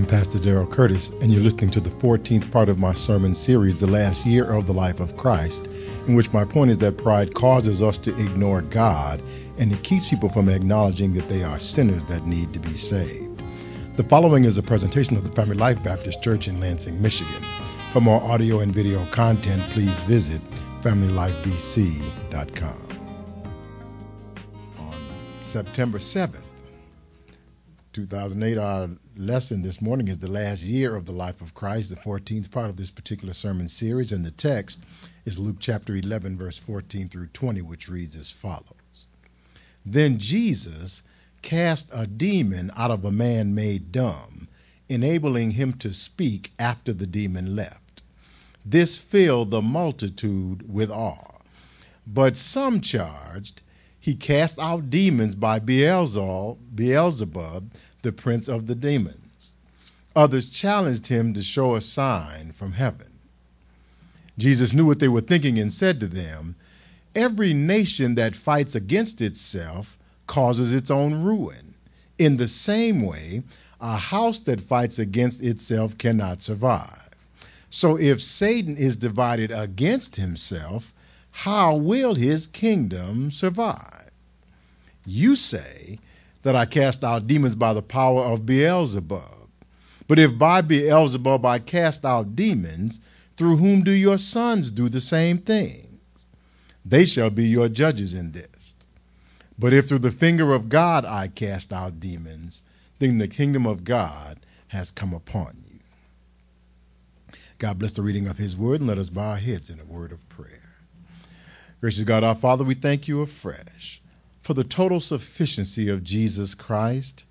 I'm Pastor Daryl Curtis, and you're listening to the 14th part of my sermon series, The Last Year of the Life of Christ, in which my point is that pride causes us to ignore God and it keeps people from acknowledging that they are sinners that need to be saved. The following is a presentation of the Family Life Baptist Church in Lansing, Michigan. For more audio and video content, please visit FamilyLifeBC.com. On September 7th, 2008, our lesson this morning is the last year of the life of Christ, the 14th part of this particular sermon series, and the text is Luke chapter 11, verse 14 through 20, which reads as follows Then Jesus cast a demon out of a man made dumb, enabling him to speak after the demon left. This filled the multitude with awe. But some charged, he cast out demons by Beelzebub, Beelzebub, the prince of the demons. Others challenged him to show a sign from heaven. Jesus knew what they were thinking and said to them, Every nation that fights against itself causes its own ruin. In the same way, a house that fights against itself cannot survive. So if Satan is divided against himself, how will his kingdom survive? You say that I cast out demons by the power of Beelzebub. But if by Beelzebub I cast out demons, through whom do your sons do the same things? They shall be your judges in this. But if through the finger of God I cast out demons, then the kingdom of God has come upon you. God bless the reading of his word, and let us bow our heads in a word of prayer. Gracious God, our Father, we thank you afresh for the total sufficiency of Jesus Christ,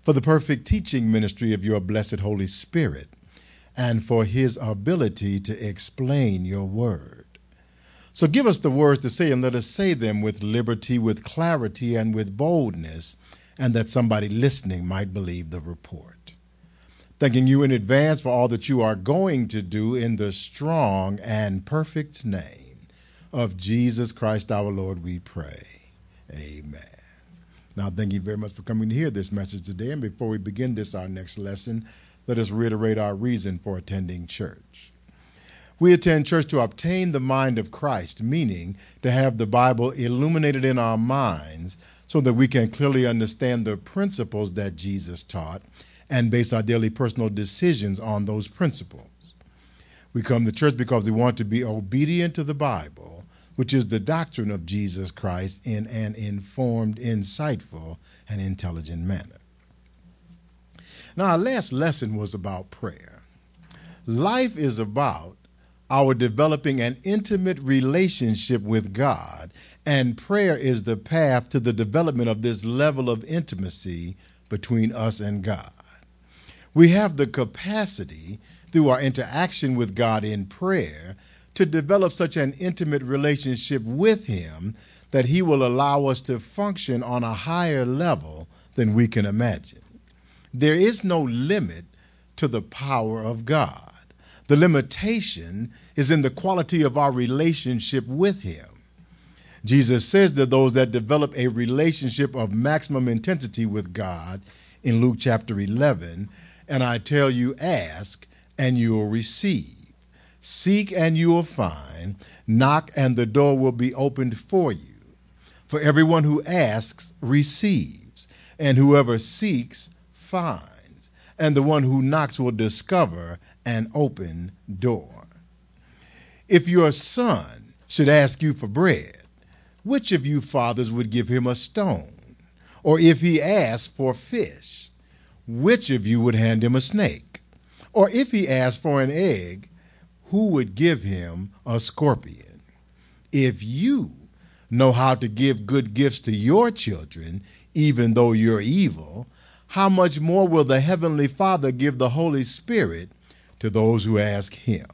for the perfect teaching ministry of your blessed Holy Spirit, and for his ability to explain your word. So give us the words to say, and let us say them with liberty, with clarity, and with boldness, and that somebody listening might believe the report. Thanking you in advance for all that you are going to do in the strong and perfect name of Jesus Christ our Lord, we pray. Amen. Now, thank you very much for coming to hear this message today. And before we begin this, our next lesson, let us reiterate our reason for attending church. We attend church to obtain the mind of Christ, meaning to have the Bible illuminated in our minds so that we can clearly understand the principles that Jesus taught and base our daily personal decisions on those principles. We come to church because we want to be obedient to the Bible, which is the doctrine of Jesus Christ, in an informed, insightful, and intelligent manner. Now, our last lesson was about prayer. Life is about our developing an intimate relationship with God, and prayer is the path to the development of this level of intimacy between us and God. We have the capacity, through our interaction with God in prayer, to develop such an intimate relationship with Him that He will allow us to function on a higher level than we can imagine. There is no limit to the power of God. The limitation is in the quality of our relationship with Him. Jesus says to those that develop a relationship of maximum intensity with God in Luke chapter 11, and I tell you, ask and you will receive. Seek and you will find. Knock and the door will be opened for you. For everyone who asks receives, and whoever seeks finds, and the one who knocks will discover an open door. If your son should ask you for bread, which of you fathers would give him a stone? Or if he asked for fish, which of you would hand him a snake? Or if he asked for an egg, who would give him a scorpion? If you know how to give good gifts to your children, even though you're evil, how much more will the Heavenly Father give the Holy Spirit to those who ask Him?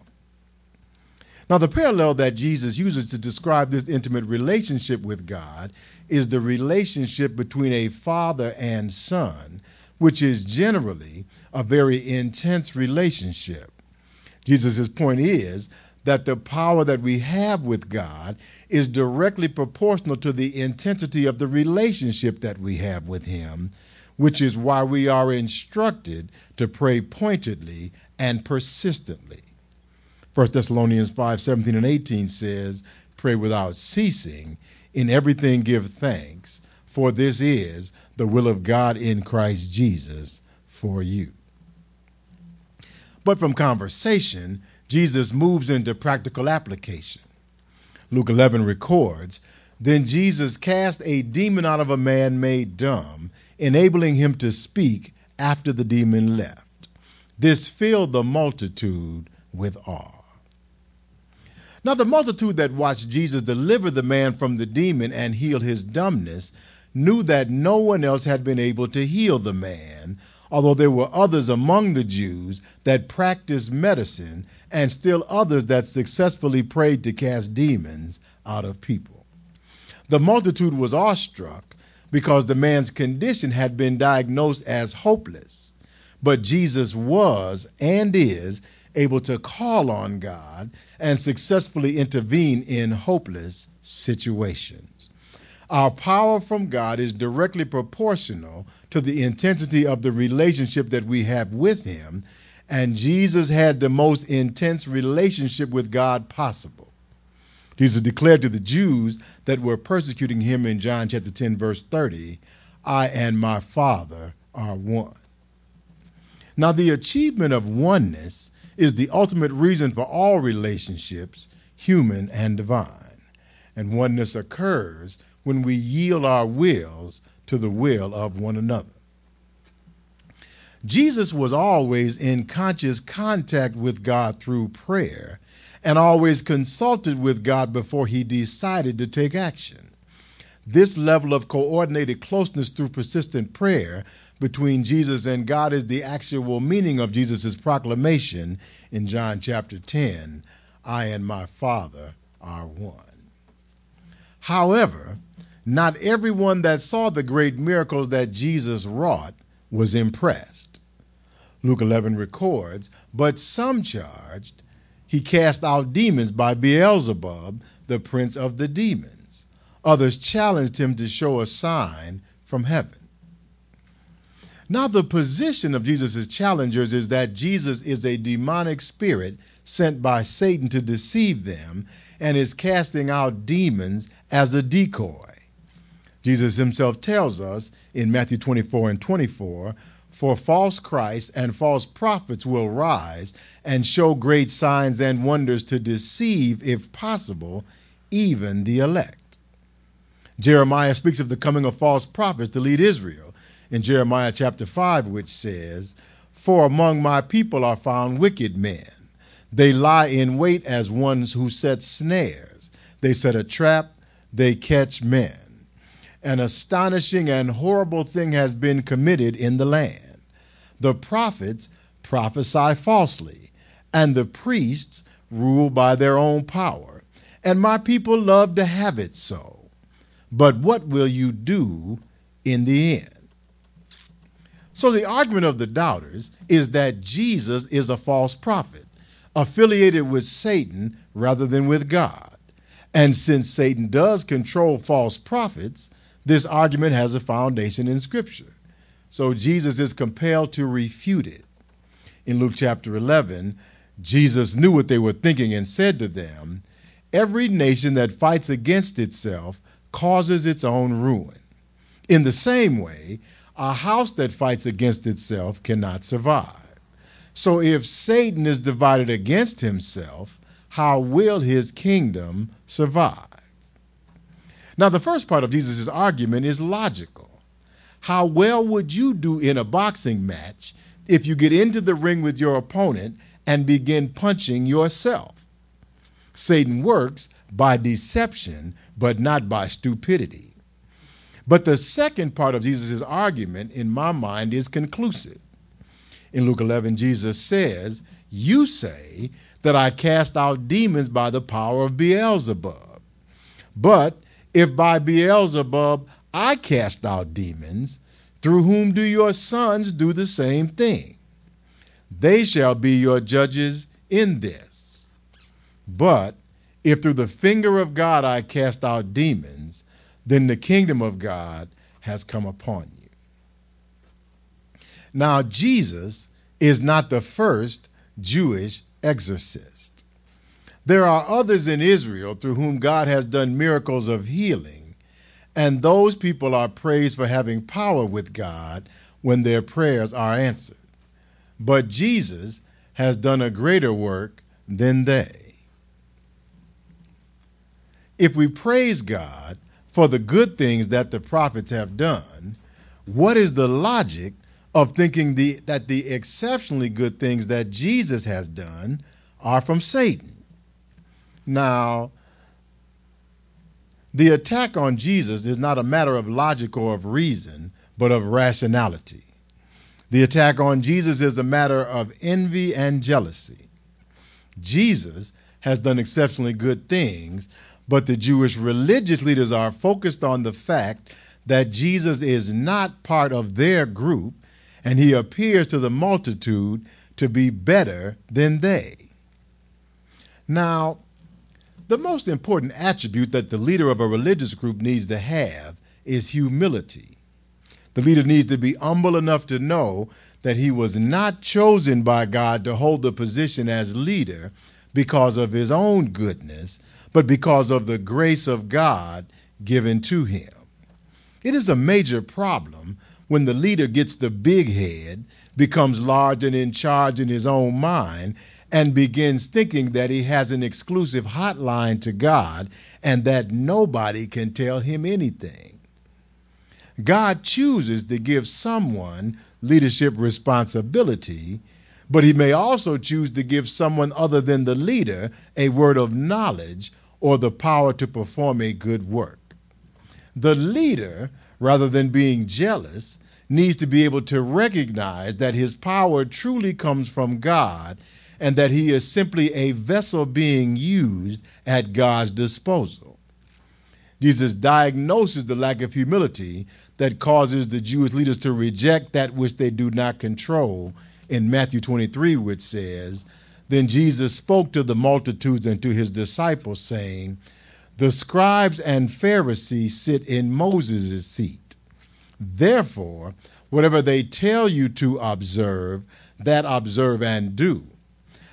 Now, the parallel that Jesus uses to describe this intimate relationship with God is the relationship between a father and son, which is generally a very intense relationship. Jesus' point is that the power that we have with God is directly proportional to the intensity of the relationship that we have with Him, which is why we are instructed to pray pointedly and persistently. 1 Thessalonians 5 17 and 18 says, Pray without ceasing, in everything give thanks, for this is the will of God in Christ Jesus for you. But from conversation, Jesus moves into practical application. Luke 11 records, Then Jesus cast a demon out of a man made dumb, enabling him to speak after the demon left. This filled the multitude with awe. Now, the multitude that watched Jesus deliver the man from the demon and heal his dumbness knew that no one else had been able to heal the man, although there were others among the Jews that practiced medicine and still others that successfully prayed to cast demons out of people. The multitude was awestruck because the man's condition had been diagnosed as hopeless. But Jesus was and is able to call on God and successfully intervene in hopeless situations. Our power from God is directly proportional to the intensity of the relationship that we have with Him, and Jesus had the most intense relationship with God possible. Jesus declared to the Jews that were persecuting him in John chapter 10, verse 30, I and my Father are one. Now, the achievement of oneness is the ultimate reason for all relationships, human and divine. And oneness occurs when we yield our wills to the will of one another. Jesus was always in conscious contact with God through prayer and always consulted with God before he decided to take action. This level of coordinated closeness through persistent prayer between Jesus and God is the actual meaning of Jesus' proclamation in John chapter 10 I and my Father are one. However, not everyone that saw the great miracles that Jesus wrought was impressed. Luke 11 records, but some charged he cast out demons by Beelzebub, the prince of the demons. Others challenged him to show a sign from heaven. Now, the position of Jesus' challengers is that Jesus is a demonic spirit sent by Satan to deceive them and is casting out demons as a decoy. Jesus himself tells us in Matthew 24 and 24 For false Christs and false prophets will rise and show great signs and wonders to deceive, if possible, even the elect. Jeremiah speaks of the coming of false prophets to lead Israel in Jeremiah chapter 5, which says, For among my people are found wicked men. They lie in wait as ones who set snares. They set a trap, they catch men. An astonishing and horrible thing has been committed in the land. The prophets prophesy falsely, and the priests rule by their own power. And my people love to have it so. But what will you do in the end? So, the argument of the doubters is that Jesus is a false prophet, affiliated with Satan rather than with God. And since Satan does control false prophets, this argument has a foundation in Scripture. So, Jesus is compelled to refute it. In Luke chapter 11, Jesus knew what they were thinking and said to them, Every nation that fights against itself causes its own ruin. In the same way, a house that fights against itself cannot survive. So if Satan is divided against himself, how will his kingdom survive? Now, the first part of Jesus' argument is logical. How well would you do in a boxing match if you get into the ring with your opponent and begin punching yourself? Satan works by deception, but not by stupidity. But the second part of Jesus' argument, in my mind, is conclusive. In Luke 11, Jesus says, You say that I cast out demons by the power of Beelzebub. But if by Beelzebub I cast out demons, through whom do your sons do the same thing? They shall be your judges in this. But if through the finger of God I cast out demons, then the kingdom of God has come upon you. Now, Jesus is not the first Jewish exorcist. There are others in Israel through whom God has done miracles of healing, and those people are praised for having power with God when their prayers are answered. But Jesus has done a greater work than they. If we praise God for the good things that the prophets have done, what is the logic of thinking the, that the exceptionally good things that Jesus has done are from Satan? Now, the attack on Jesus is not a matter of logic or of reason, but of rationality. The attack on Jesus is a matter of envy and jealousy. Jesus has done exceptionally good things, but the Jewish religious leaders are focused on the fact that Jesus is not part of their group and he appears to the multitude to be better than they. Now, the most important attribute that the leader of a religious group needs to have is humility. The leader needs to be humble enough to know that he was not chosen by God to hold the position as leader because of his own goodness, but because of the grace of God given to him. It is a major problem when the leader gets the big head, becomes large and in charge in his own mind, and begins thinking that he has an exclusive hotline to God and that nobody can tell him anything. God chooses to give someone leadership responsibility, but he may also choose to give someone other than the leader a word of knowledge or the power to perform a good work. The leader, rather than being jealous, needs to be able to recognize that his power truly comes from God and that he is simply a vessel being used at God's disposal. Jesus diagnoses the lack of humility that causes the Jewish leaders to reject that which they do not control in Matthew 23, which says, Then Jesus spoke to the multitudes and to his disciples, saying, The scribes and Pharisees sit in Moses' seat. Therefore, whatever they tell you to observe, that observe and do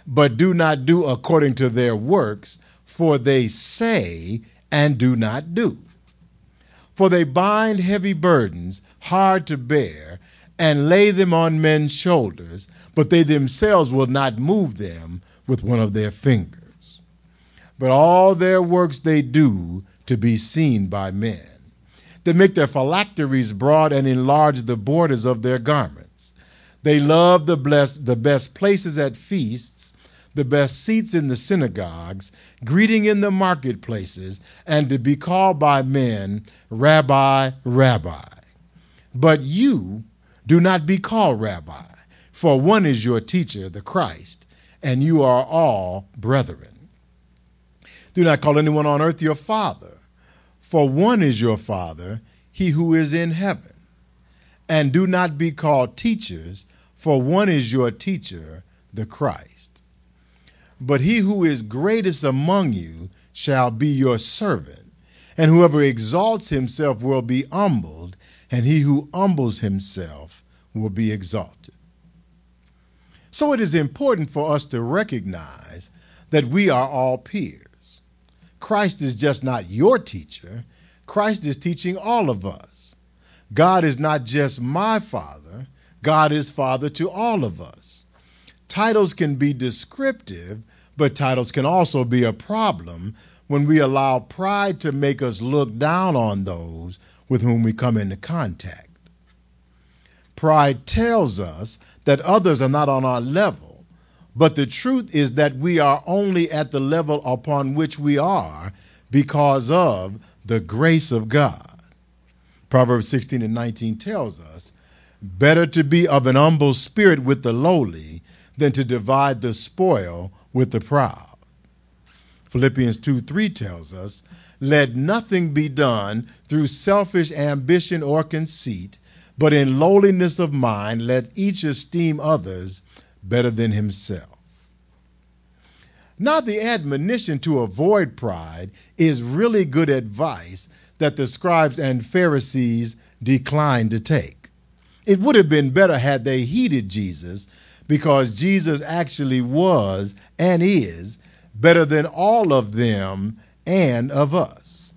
but do not do according to their works, for they say and do not do. For they bind heavy burdens, hard to bear, and lay them on men's shoulders, but they themselves will not move them with one of their fingers. But all their works they do to be seen by men. They make their phylacteries broad and enlarge the borders of their garments. They love the, blessed, the best places at feasts the best seats in the synagogues, greeting in the marketplaces, and to be called by men, Rabbi, Rabbi. But you do not be called Rabbi, for one is your teacher, the Christ, and you are all brethren. Do not call anyone on earth your father, for one is your father, he who is in heaven. And do not be called teachers, for one is your teacher, the Christ. But he who is greatest among you shall be your servant. And whoever exalts himself will be humbled, and he who humbles himself will be exalted. So it is important for us to recognize that we are all peers. Christ is just not your teacher, Christ is teaching all of us. God is not just my Father, God is Father to all of us. Titles can be descriptive, but titles can also be a problem when we allow pride to make us look down on those with whom we come into contact. Pride tells us that others are not on our level, but the truth is that we are only at the level upon which we are because of the grace of God. Proverbs 16 and 19 tells us, Better to be of an humble spirit with the lowly than to divide the spoil with the proud. Philippians 2 3 tells us, Let nothing be done through selfish ambition or conceit, but in lowliness of mind let each esteem others better than himself. Now, the admonition to avoid pride is really good advice that the scribes and Pharisees declined to take. It would have been better had they heeded Jesus because Jesus actually was and is better than all of them and of us.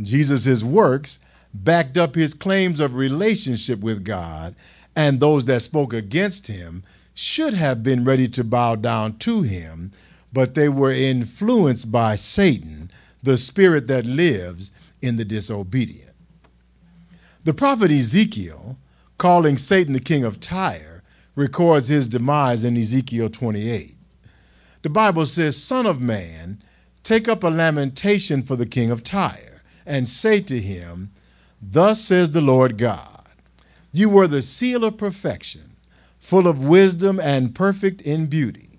Jesus' works backed up his claims of relationship with God, and those that spoke against him should have been ready to bow down to him, but they were influenced by Satan, the spirit that lives in the disobedient. The prophet Ezekiel, calling Satan the king of Tyre, records his demise in Ezekiel 28. The Bible says, Son of man, take up a lamentation for the king of Tyre, and say to him, Thus says the Lord God, You were the seal of perfection, full of wisdom and perfect in beauty.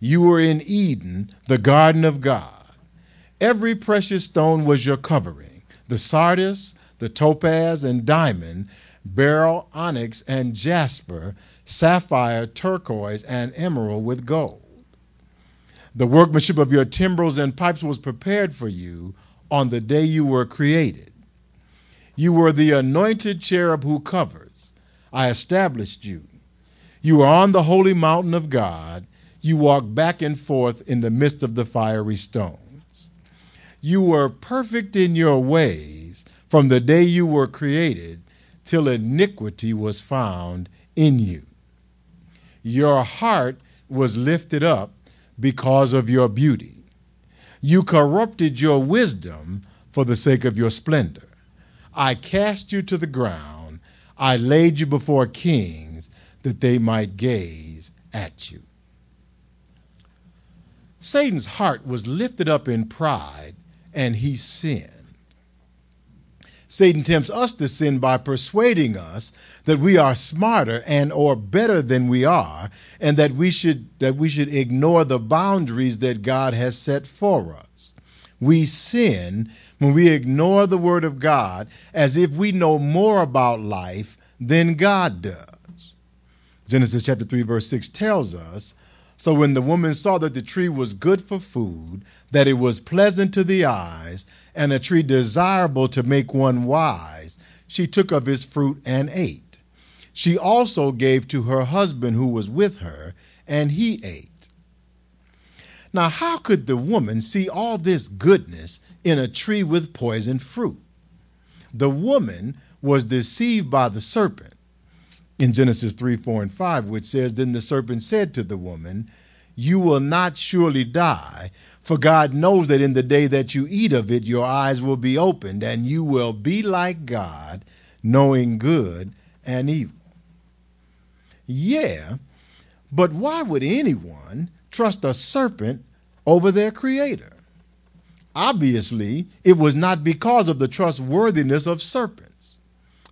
You were in Eden, the garden of God. Every precious stone was your covering the sardius, the topaz and diamond, beryl, onyx, and jasper, sapphire, turquoise, and emerald with gold. The workmanship of your timbrels and pipes was prepared for you on the day you were created. You were the anointed cherub who covers. I established you. You are on the holy mountain of God. You walk back and forth in the midst of the fiery stones. You were perfect in your ways from the day you were created till iniquity was found in you. Your heart was lifted up because of your beauty. You corrupted your wisdom for the sake of your splendor. I cast you to the ground. I laid you before kings that they might gaze at you. Satan's heart was lifted up in pride and he sinned. Satan tempts us to sin by persuading us that we are smarter and or better than we are and that we should that we should ignore the boundaries that God has set for us. We sin when we ignore the word of God as if we know more about life than God does. Genesis chapter 3 verse 6 tells us, so when the woman saw that the tree was good for food, that it was pleasant to the eyes, and a tree desirable to make one wise, she took of its fruit and ate. She also gave to her husband who was with her, and he ate. Now, how could the woman see all this goodness in a tree with poisoned fruit? The woman was deceived by the serpent in Genesis 3 4 and 5, which says, Then the serpent said to the woman, You will not surely die, for God knows that in the day that you eat of it, your eyes will be opened, and you will be like God, knowing good and evil. Yeah, but why would anyone trust a serpent over their creator? Obviously, it was not because of the trustworthiness of serpents.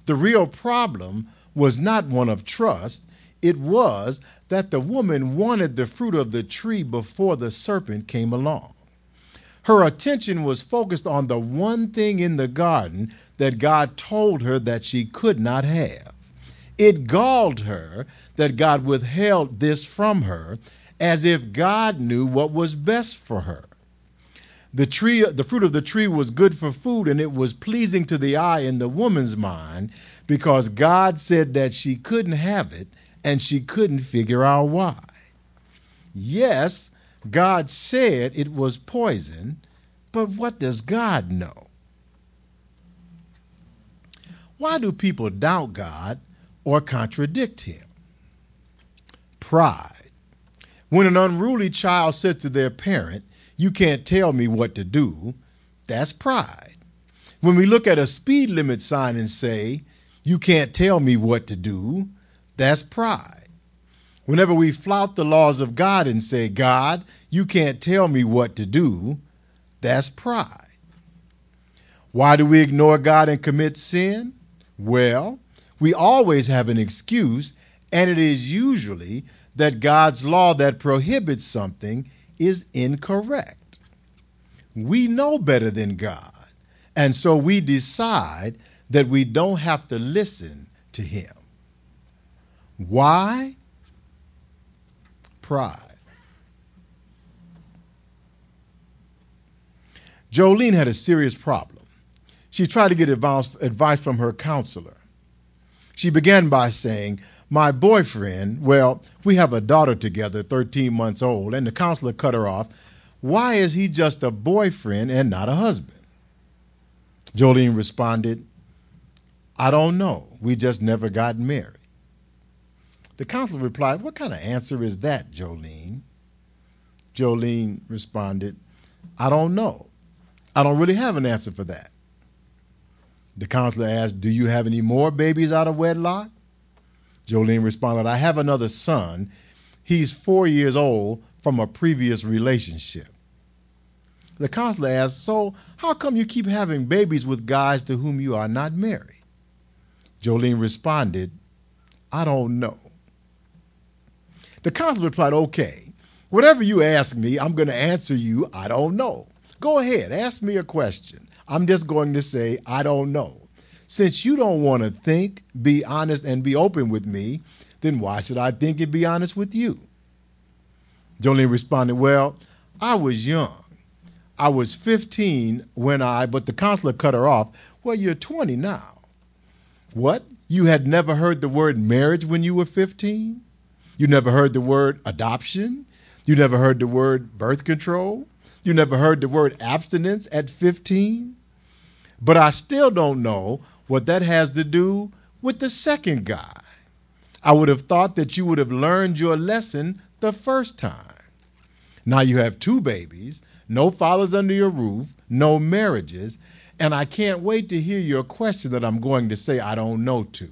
The real problem was not one of trust, it was that the woman wanted the fruit of the tree before the serpent came along. Her attention was focused on the one thing in the garden that God told her that she could not have. It galled her that God withheld this from her as if God knew what was best for her. The tree the fruit of the tree was good for food and it was pleasing to the eye in the woman's mind because God said that she couldn't have it and she couldn't figure out why. Yes, God said it was poison, but what does God know? Why do people doubt God or contradict Him? Pride. When an unruly child says to their parent, You can't tell me what to do, that's pride. When we look at a speed limit sign and say, You can't tell me what to do, that's pride. Whenever we flout the laws of God and say, God, you can't tell me what to do, that's pride. Why do we ignore God and commit sin? Well, we always have an excuse, and it is usually that God's law that prohibits something is incorrect. We know better than God, and so we decide that we don't have to listen to Him. Why? Pride. Jolene had a serious problem. She tried to get advice, advice from her counselor. She began by saying, My boyfriend, well, we have a daughter together, 13 months old, and the counselor cut her off. Why is he just a boyfriend and not a husband? Jolene responded, I don't know. We just never got married. The counselor replied, What kind of answer is that, Jolene? Jolene responded, I don't know. I don't really have an answer for that. The counselor asked, Do you have any more babies out of wedlock? Jolene responded, I have another son. He's four years old from a previous relationship. The counselor asked, So, how come you keep having babies with guys to whom you are not married? Jolene responded, I don't know. The counselor replied, Okay, whatever you ask me, I'm going to answer you, I don't know. Go ahead, ask me a question. I'm just going to say, I don't know. Since you don't want to think, be honest, and be open with me, then why should I think and be honest with you? Jolene responded, Well, I was young. I was 15 when I, but the counselor cut her off. Well, you're 20 now. What? You had never heard the word marriage when you were 15? You never heard the word adoption? You never heard the word birth control? You never heard the word abstinence at 15? But I still don't know what that has to do with the second guy. I would have thought that you would have learned your lesson the first time. Now you have two babies, no fathers under your roof, no marriages, and I can't wait to hear your question that I'm going to say I don't know to.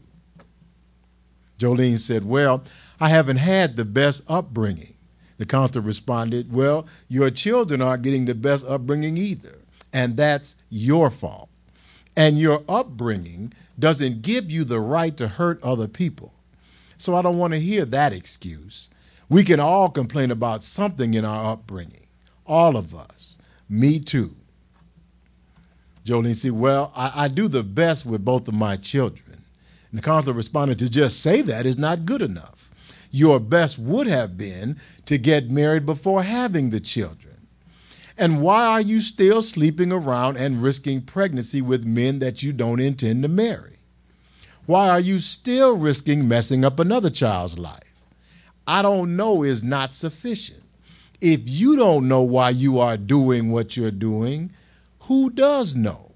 Jolene said, Well, I haven't had the best upbringing. The counselor responded, Well, your children aren't getting the best upbringing either, and that's your fault. And your upbringing doesn't give you the right to hurt other people. So I don't want to hear that excuse. We can all complain about something in our upbringing, all of us, me too. Jolene said, Well, I, I do the best with both of my children. And the counselor responded, To just say that is not good enough. Your best would have been to get married before having the children. And why are you still sleeping around and risking pregnancy with men that you don't intend to marry? Why are you still risking messing up another child's life? I don't know is not sufficient. If you don't know why you are doing what you're doing, who does know?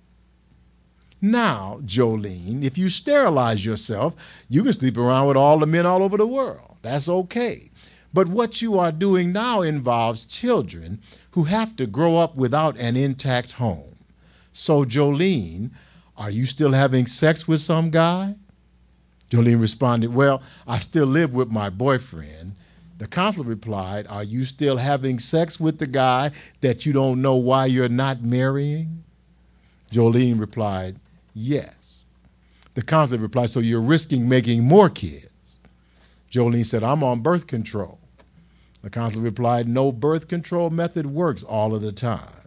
Now, Jolene, if you sterilize yourself, you can sleep around with all the men all over the world. That's okay. But what you are doing now involves children who have to grow up without an intact home. So, Jolene, are you still having sex with some guy? Jolene responded, Well, I still live with my boyfriend. The counselor replied, Are you still having sex with the guy that you don't know why you're not marrying? Jolene replied, Yes. The counselor replied, So you're risking making more kids? Jolene said, I'm on birth control. The counselor replied, No birth control method works all of the time.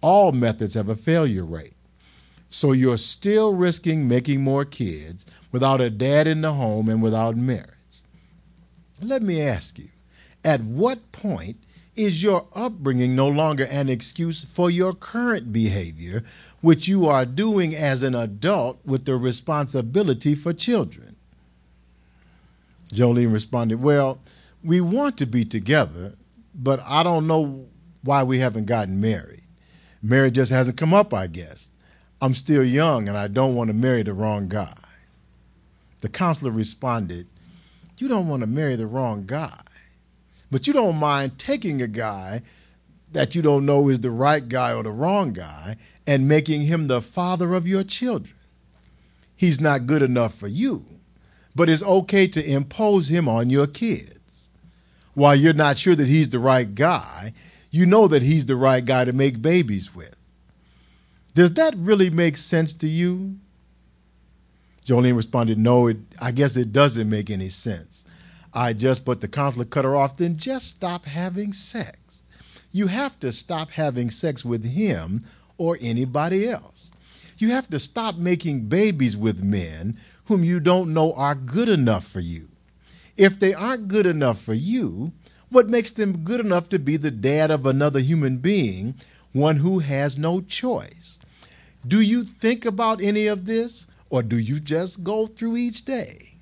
All methods have a failure rate. So you're still risking making more kids without a dad in the home and without marriage. Let me ask you, at what point is your upbringing no longer an excuse for your current behavior, which you are doing as an adult with the responsibility for children? Jolene responded, Well, we want to be together, but I don't know why we haven't gotten married. Marriage just hasn't come up, I guess. I'm still young and I don't want to marry the wrong guy. The counselor responded, you don't want to marry the wrong guy. But you don't mind taking a guy that you don't know is the right guy or the wrong guy and making him the father of your children. He's not good enough for you, but it's okay to impose him on your kids. While you're not sure that he's the right guy, you know that he's the right guy to make babies with. Does that really make sense to you? Jolene responded, No, it, I guess it doesn't make any sense. I just, but the counselor cut her off, then just stop having sex. You have to stop having sex with him or anybody else. You have to stop making babies with men whom you don't know are good enough for you. If they aren't good enough for you, what makes them good enough to be the dad of another human being, one who has no choice? Do you think about any of this? or do you just go through each day?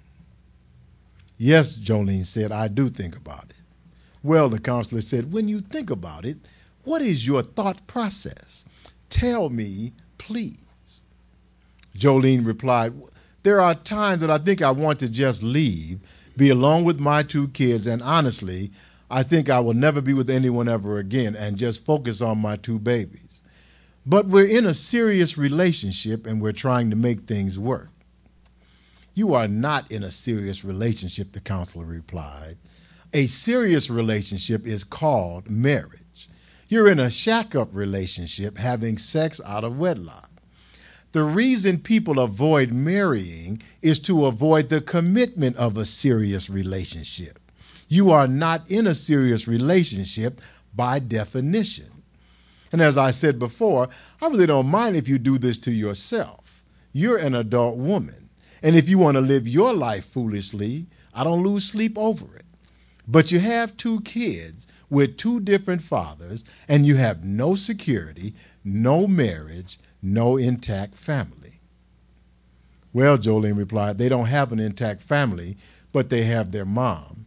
Yes, Jolene said, I do think about it. Well, the counselor said, when you think about it, what is your thought process? Tell me, please. Jolene replied, There are times that I think I want to just leave, be alone with my two kids, and honestly, I think I will never be with anyone ever again and just focus on my two babies. But we're in a serious relationship and we're trying to make things work. You are not in a serious relationship, the counselor replied. A serious relationship is called marriage. You're in a shack up relationship, having sex out of wedlock. The reason people avoid marrying is to avoid the commitment of a serious relationship. You are not in a serious relationship by definition. And as I said before, I really don't mind if you do this to yourself. You're an adult woman. And if you want to live your life foolishly, I don't lose sleep over it. But you have two kids with two different fathers, and you have no security, no marriage, no intact family. Well, Jolene replied, they don't have an intact family, but they have their mom.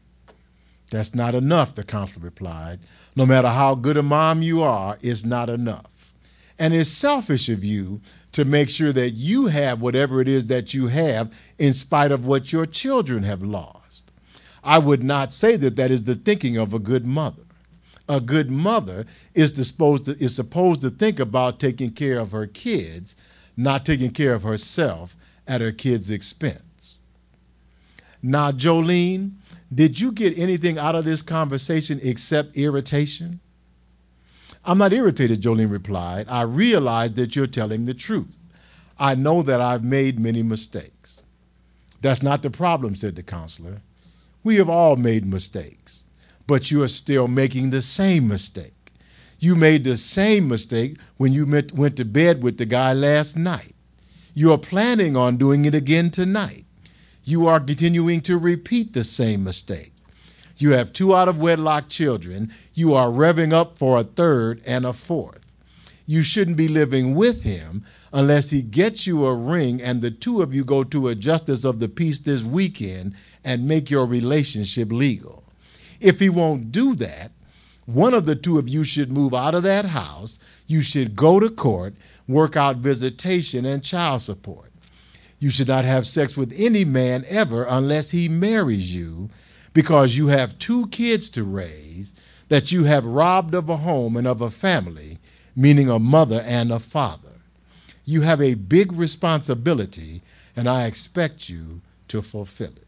That's not enough, the counselor replied. No matter how good a mom you are, it's not enough. And it's selfish of you to make sure that you have whatever it is that you have in spite of what your children have lost. I would not say that that is the thinking of a good mother. A good mother is supposed to, is supposed to think about taking care of her kids, not taking care of herself at her kids' expense. Now, Jolene, did you get anything out of this conversation except irritation? I'm not irritated, Jolene replied. I realize that you're telling the truth. I know that I've made many mistakes. That's not the problem, said the counselor. We have all made mistakes, but you are still making the same mistake. You made the same mistake when you went to bed with the guy last night. You are planning on doing it again tonight you are continuing to repeat the same mistake. You have two out of wedlock children. You are revving up for a third and a fourth. You shouldn't be living with him unless he gets you a ring and the two of you go to a justice of the peace this weekend and make your relationship legal. If he won't do that, one of the two of you should move out of that house. You should go to court, work out visitation and child support. You should not have sex with any man ever unless he marries you because you have two kids to raise that you have robbed of a home and of a family, meaning a mother and a father. You have a big responsibility, and I expect you to fulfill it.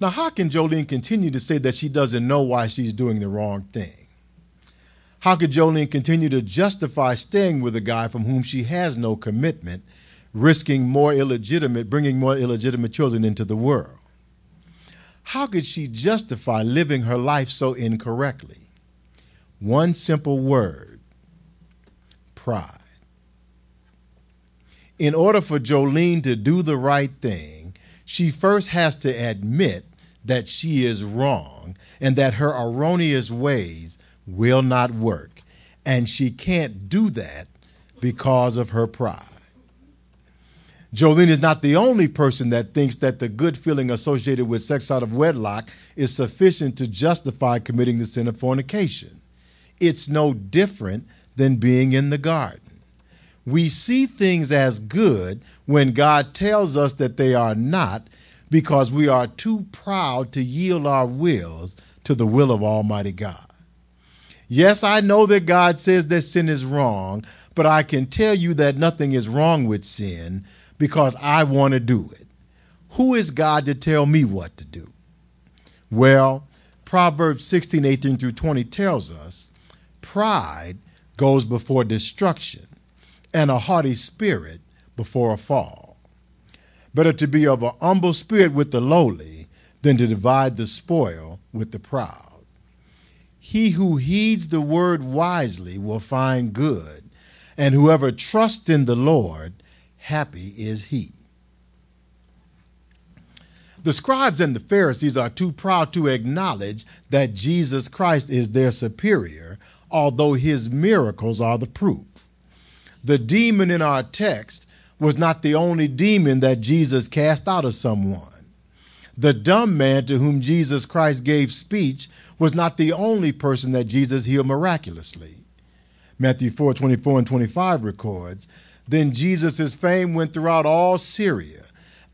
Now, how can Jolene continue to say that she doesn't know why she's doing the wrong thing? How could Jolene continue to justify staying with a guy from whom she has no commitment, risking more illegitimate, bringing more illegitimate children into the world? How could she justify living her life so incorrectly? One simple word pride. In order for Jolene to do the right thing, she first has to admit that she is wrong and that her erroneous ways will not work. And she can't do that because of her pride. Jolene is not the only person that thinks that the good feeling associated with sex out of wedlock is sufficient to justify committing the sin of fornication. It's no different than being in the garden. We see things as good when God tells us that they are not because we are too proud to yield our wills to the will of Almighty God. Yes, I know that God says that sin is wrong, but I can tell you that nothing is wrong with sin because I want to do it. Who is God to tell me what to do? Well, Proverbs 16, 18 through 20 tells us pride goes before destruction, and a haughty spirit before a fall. Better to be of an humble spirit with the lowly than to divide the spoil with the proud. He who heeds the word wisely will find good, and whoever trusts in the Lord, happy is he. The scribes and the Pharisees are too proud to acknowledge that Jesus Christ is their superior, although his miracles are the proof. The demon in our text was not the only demon that Jesus cast out of someone. The dumb man to whom Jesus Christ gave speech was not the only person that Jesus healed miraculously. Matthew 4 24 and 25 records Then Jesus' fame went throughout all Syria,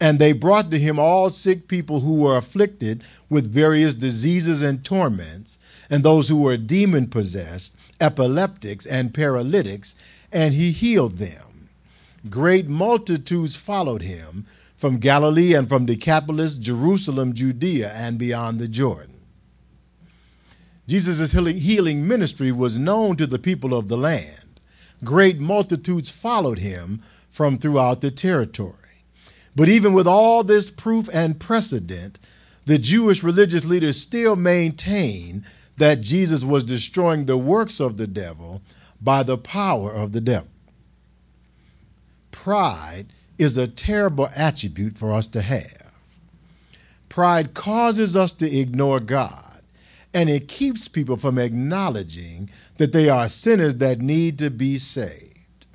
and they brought to him all sick people who were afflicted with various diseases and torments, and those who were demon possessed, epileptics, and paralytics, and he healed them. Great multitudes followed him from Galilee and from Decapolis, Jerusalem, Judea, and beyond the Jordan. Jesus' healing ministry was known to the people of the land. Great multitudes followed him from throughout the territory. But even with all this proof and precedent, the Jewish religious leaders still maintain that Jesus was destroying the works of the devil by the power of the devil. Pride is a terrible attribute for us to have. Pride causes us to ignore God, and it keeps people from acknowledging that they are sinners that need to be saved.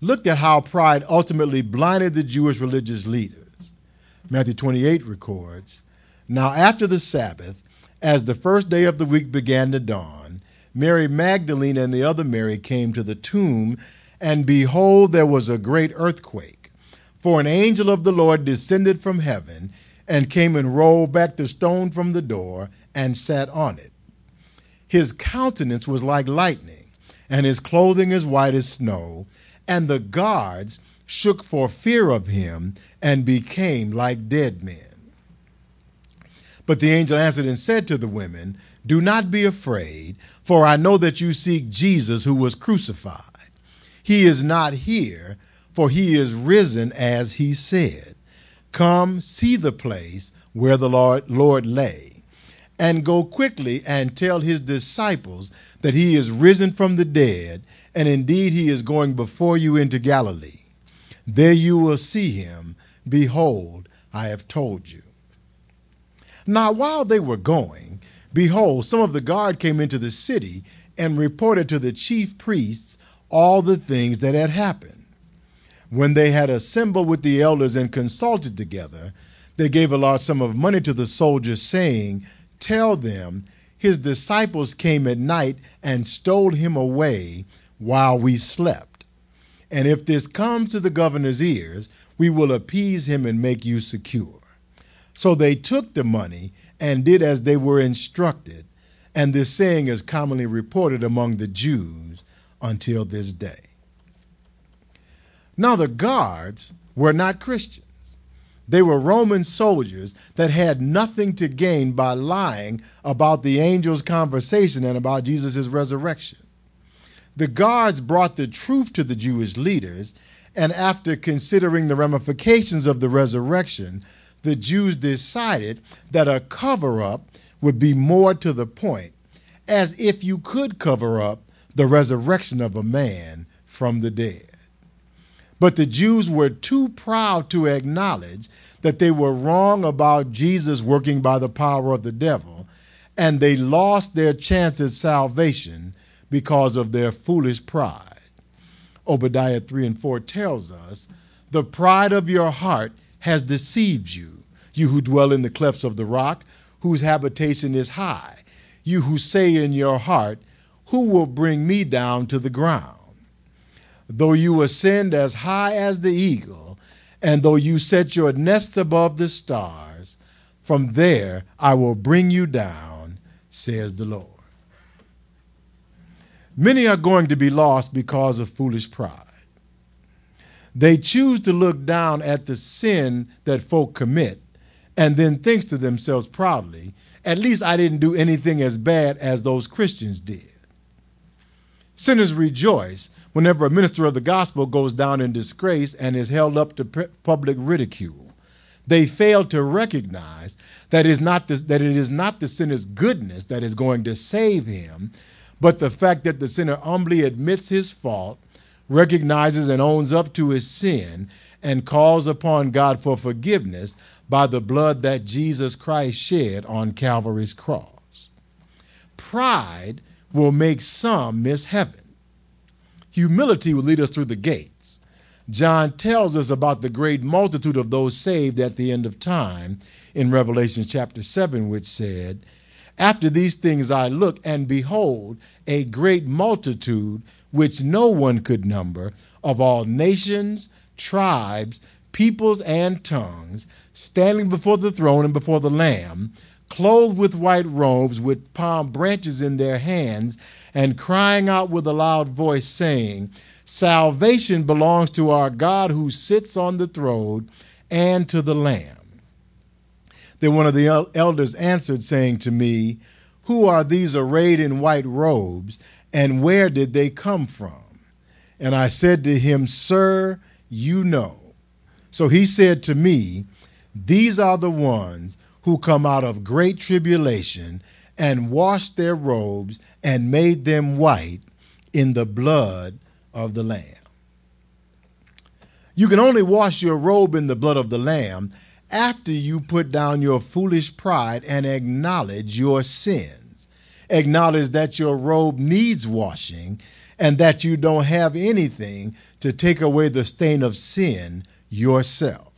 Look at how pride ultimately blinded the Jewish religious leaders. Matthew 28 records Now, after the Sabbath, as the first day of the week began to dawn, Mary Magdalene and the other Mary came to the tomb, and behold, there was a great earthquake for an angel of the Lord descended from heaven and came and rolled back the stone from the door and sat on it. His countenance was like lightning, and his clothing as white as snow, and the guards shook for fear of him and became like dead men. But the angel answered and said to the women, Do not be afraid, for I know that you seek Jesus who was crucified. He is not here for he is risen as he said. Come see the place where the Lord, Lord lay, and go quickly and tell his disciples that he is risen from the dead, and indeed he is going before you into Galilee. There you will see him. Behold, I have told you. Now, while they were going, behold, some of the guard came into the city and reported to the chief priests all the things that had happened. When they had assembled with the elders and consulted together, they gave a large sum of money to the soldiers, saying, Tell them, his disciples came at night and stole him away while we slept. And if this comes to the governor's ears, we will appease him and make you secure. So they took the money and did as they were instructed. And this saying is commonly reported among the Jews until this day. Now, the guards were not Christians. They were Roman soldiers that had nothing to gain by lying about the angel's conversation and about Jesus' resurrection. The guards brought the truth to the Jewish leaders, and after considering the ramifications of the resurrection, the Jews decided that a cover up would be more to the point, as if you could cover up the resurrection of a man from the dead. But the Jews were too proud to acknowledge that they were wrong about Jesus working by the power of the devil, and they lost their chance at salvation because of their foolish pride. Obadiah 3 and 4 tells us, The pride of your heart has deceived you, you who dwell in the clefts of the rock, whose habitation is high, you who say in your heart, Who will bring me down to the ground? Though you ascend as high as the eagle, and though you set your nest above the stars, from there I will bring you down, says the Lord. Many are going to be lost because of foolish pride. They choose to look down at the sin that folk commit and then thinks to themselves proudly, at least I didn't do anything as bad as those Christians did. Sinners rejoice whenever a minister of the gospel goes down in disgrace and is held up to public ridicule. They fail to recognize that it, is not the, that it is not the sinner's goodness that is going to save him, but the fact that the sinner humbly admits his fault, recognizes and owns up to his sin, and calls upon God for forgiveness by the blood that Jesus Christ shed on Calvary's cross. Pride will make some miss heaven Humility will lead us through the gates. John tells us about the great multitude of those saved at the end of time in Revelation chapter 7, which said, After these things I look, and behold, a great multitude which no one could number, of all nations, tribes, peoples, and tongues, standing before the throne and before the Lamb, clothed with white robes, with palm branches in their hands, and crying out with a loud voice, saying, Salvation belongs to our God who sits on the throne and to the Lamb. Then one of the elders answered, saying to me, Who are these arrayed in white robes, and where did they come from? And I said to him, Sir, you know. So he said to me, These are the ones who come out of great tribulation and washed their robes and made them white in the blood of the Lamb. You can only wash your robe in the blood of the Lamb after you put down your foolish pride and acknowledge your sins. Acknowledge that your robe needs washing and that you don't have anything to take away the stain of sin yourself.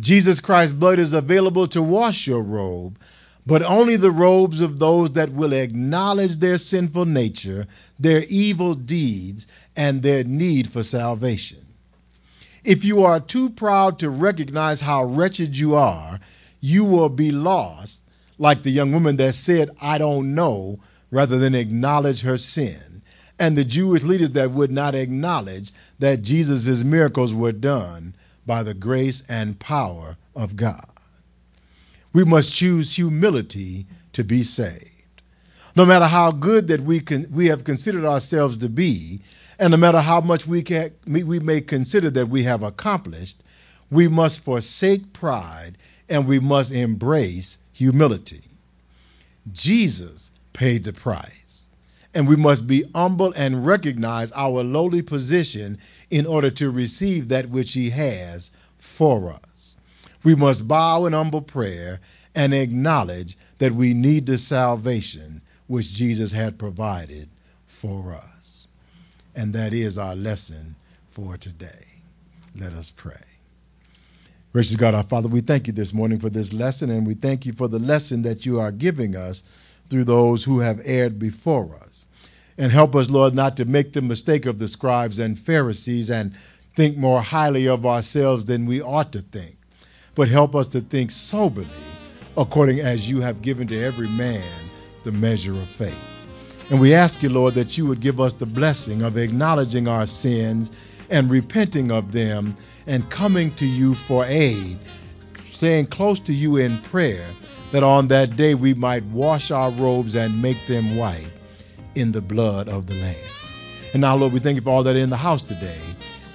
Jesus Christ's blood is available to wash your robe, but only the robes of those that will acknowledge their sinful nature, their evil deeds, and their need for salvation. If you are too proud to recognize how wretched you are, you will be lost, like the young woman that said, I don't know, rather than acknowledge her sin. And the Jewish leaders that would not acknowledge that Jesus' miracles were done by the grace and power of God. We must choose humility to be saved. No matter how good that we, can, we have considered ourselves to be, and no matter how much we, can, we may consider that we have accomplished, we must forsake pride and we must embrace humility. Jesus paid the price, and we must be humble and recognize our lowly position in order to receive that which He has for us. We must bow in humble prayer and acknowledge that we need the salvation which Jesus had provided for us. And that is our lesson for today. Let us pray. Gracious God, our Father, we thank you this morning for this lesson, and we thank you for the lesson that you are giving us through those who have erred before us. And help us, Lord, not to make the mistake of the scribes and Pharisees and think more highly of ourselves than we ought to think, but help us to think soberly according as you have given to every man the measure of faith. And we ask you, Lord, that you would give us the blessing of acknowledging our sins and repenting of them and coming to you for aid, staying close to you in prayer, that on that day we might wash our robes and make them white in the blood of the Lamb. And now, Lord, we thank you for all that in the house today.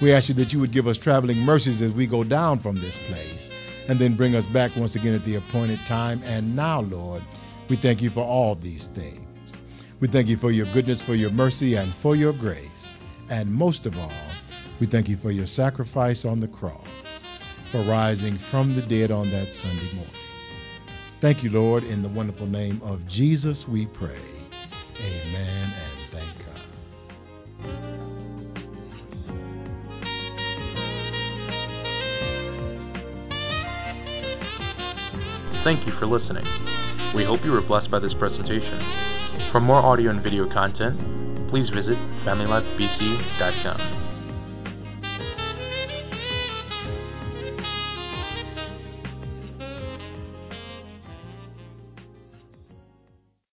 We ask you that you would give us traveling mercies as we go down from this place and then bring us back once again at the appointed time. And now, Lord, we thank you for all these things. We thank you for your goodness, for your mercy, and for your grace. And most of all, we thank you for your sacrifice on the cross, for rising from the dead on that Sunday morning. Thank you, Lord. In the wonderful name of Jesus, we pray. Amen Thank you for listening. We hope you were blessed by this presentation. For more audio and video content, please visit FamilyLifeBC.com.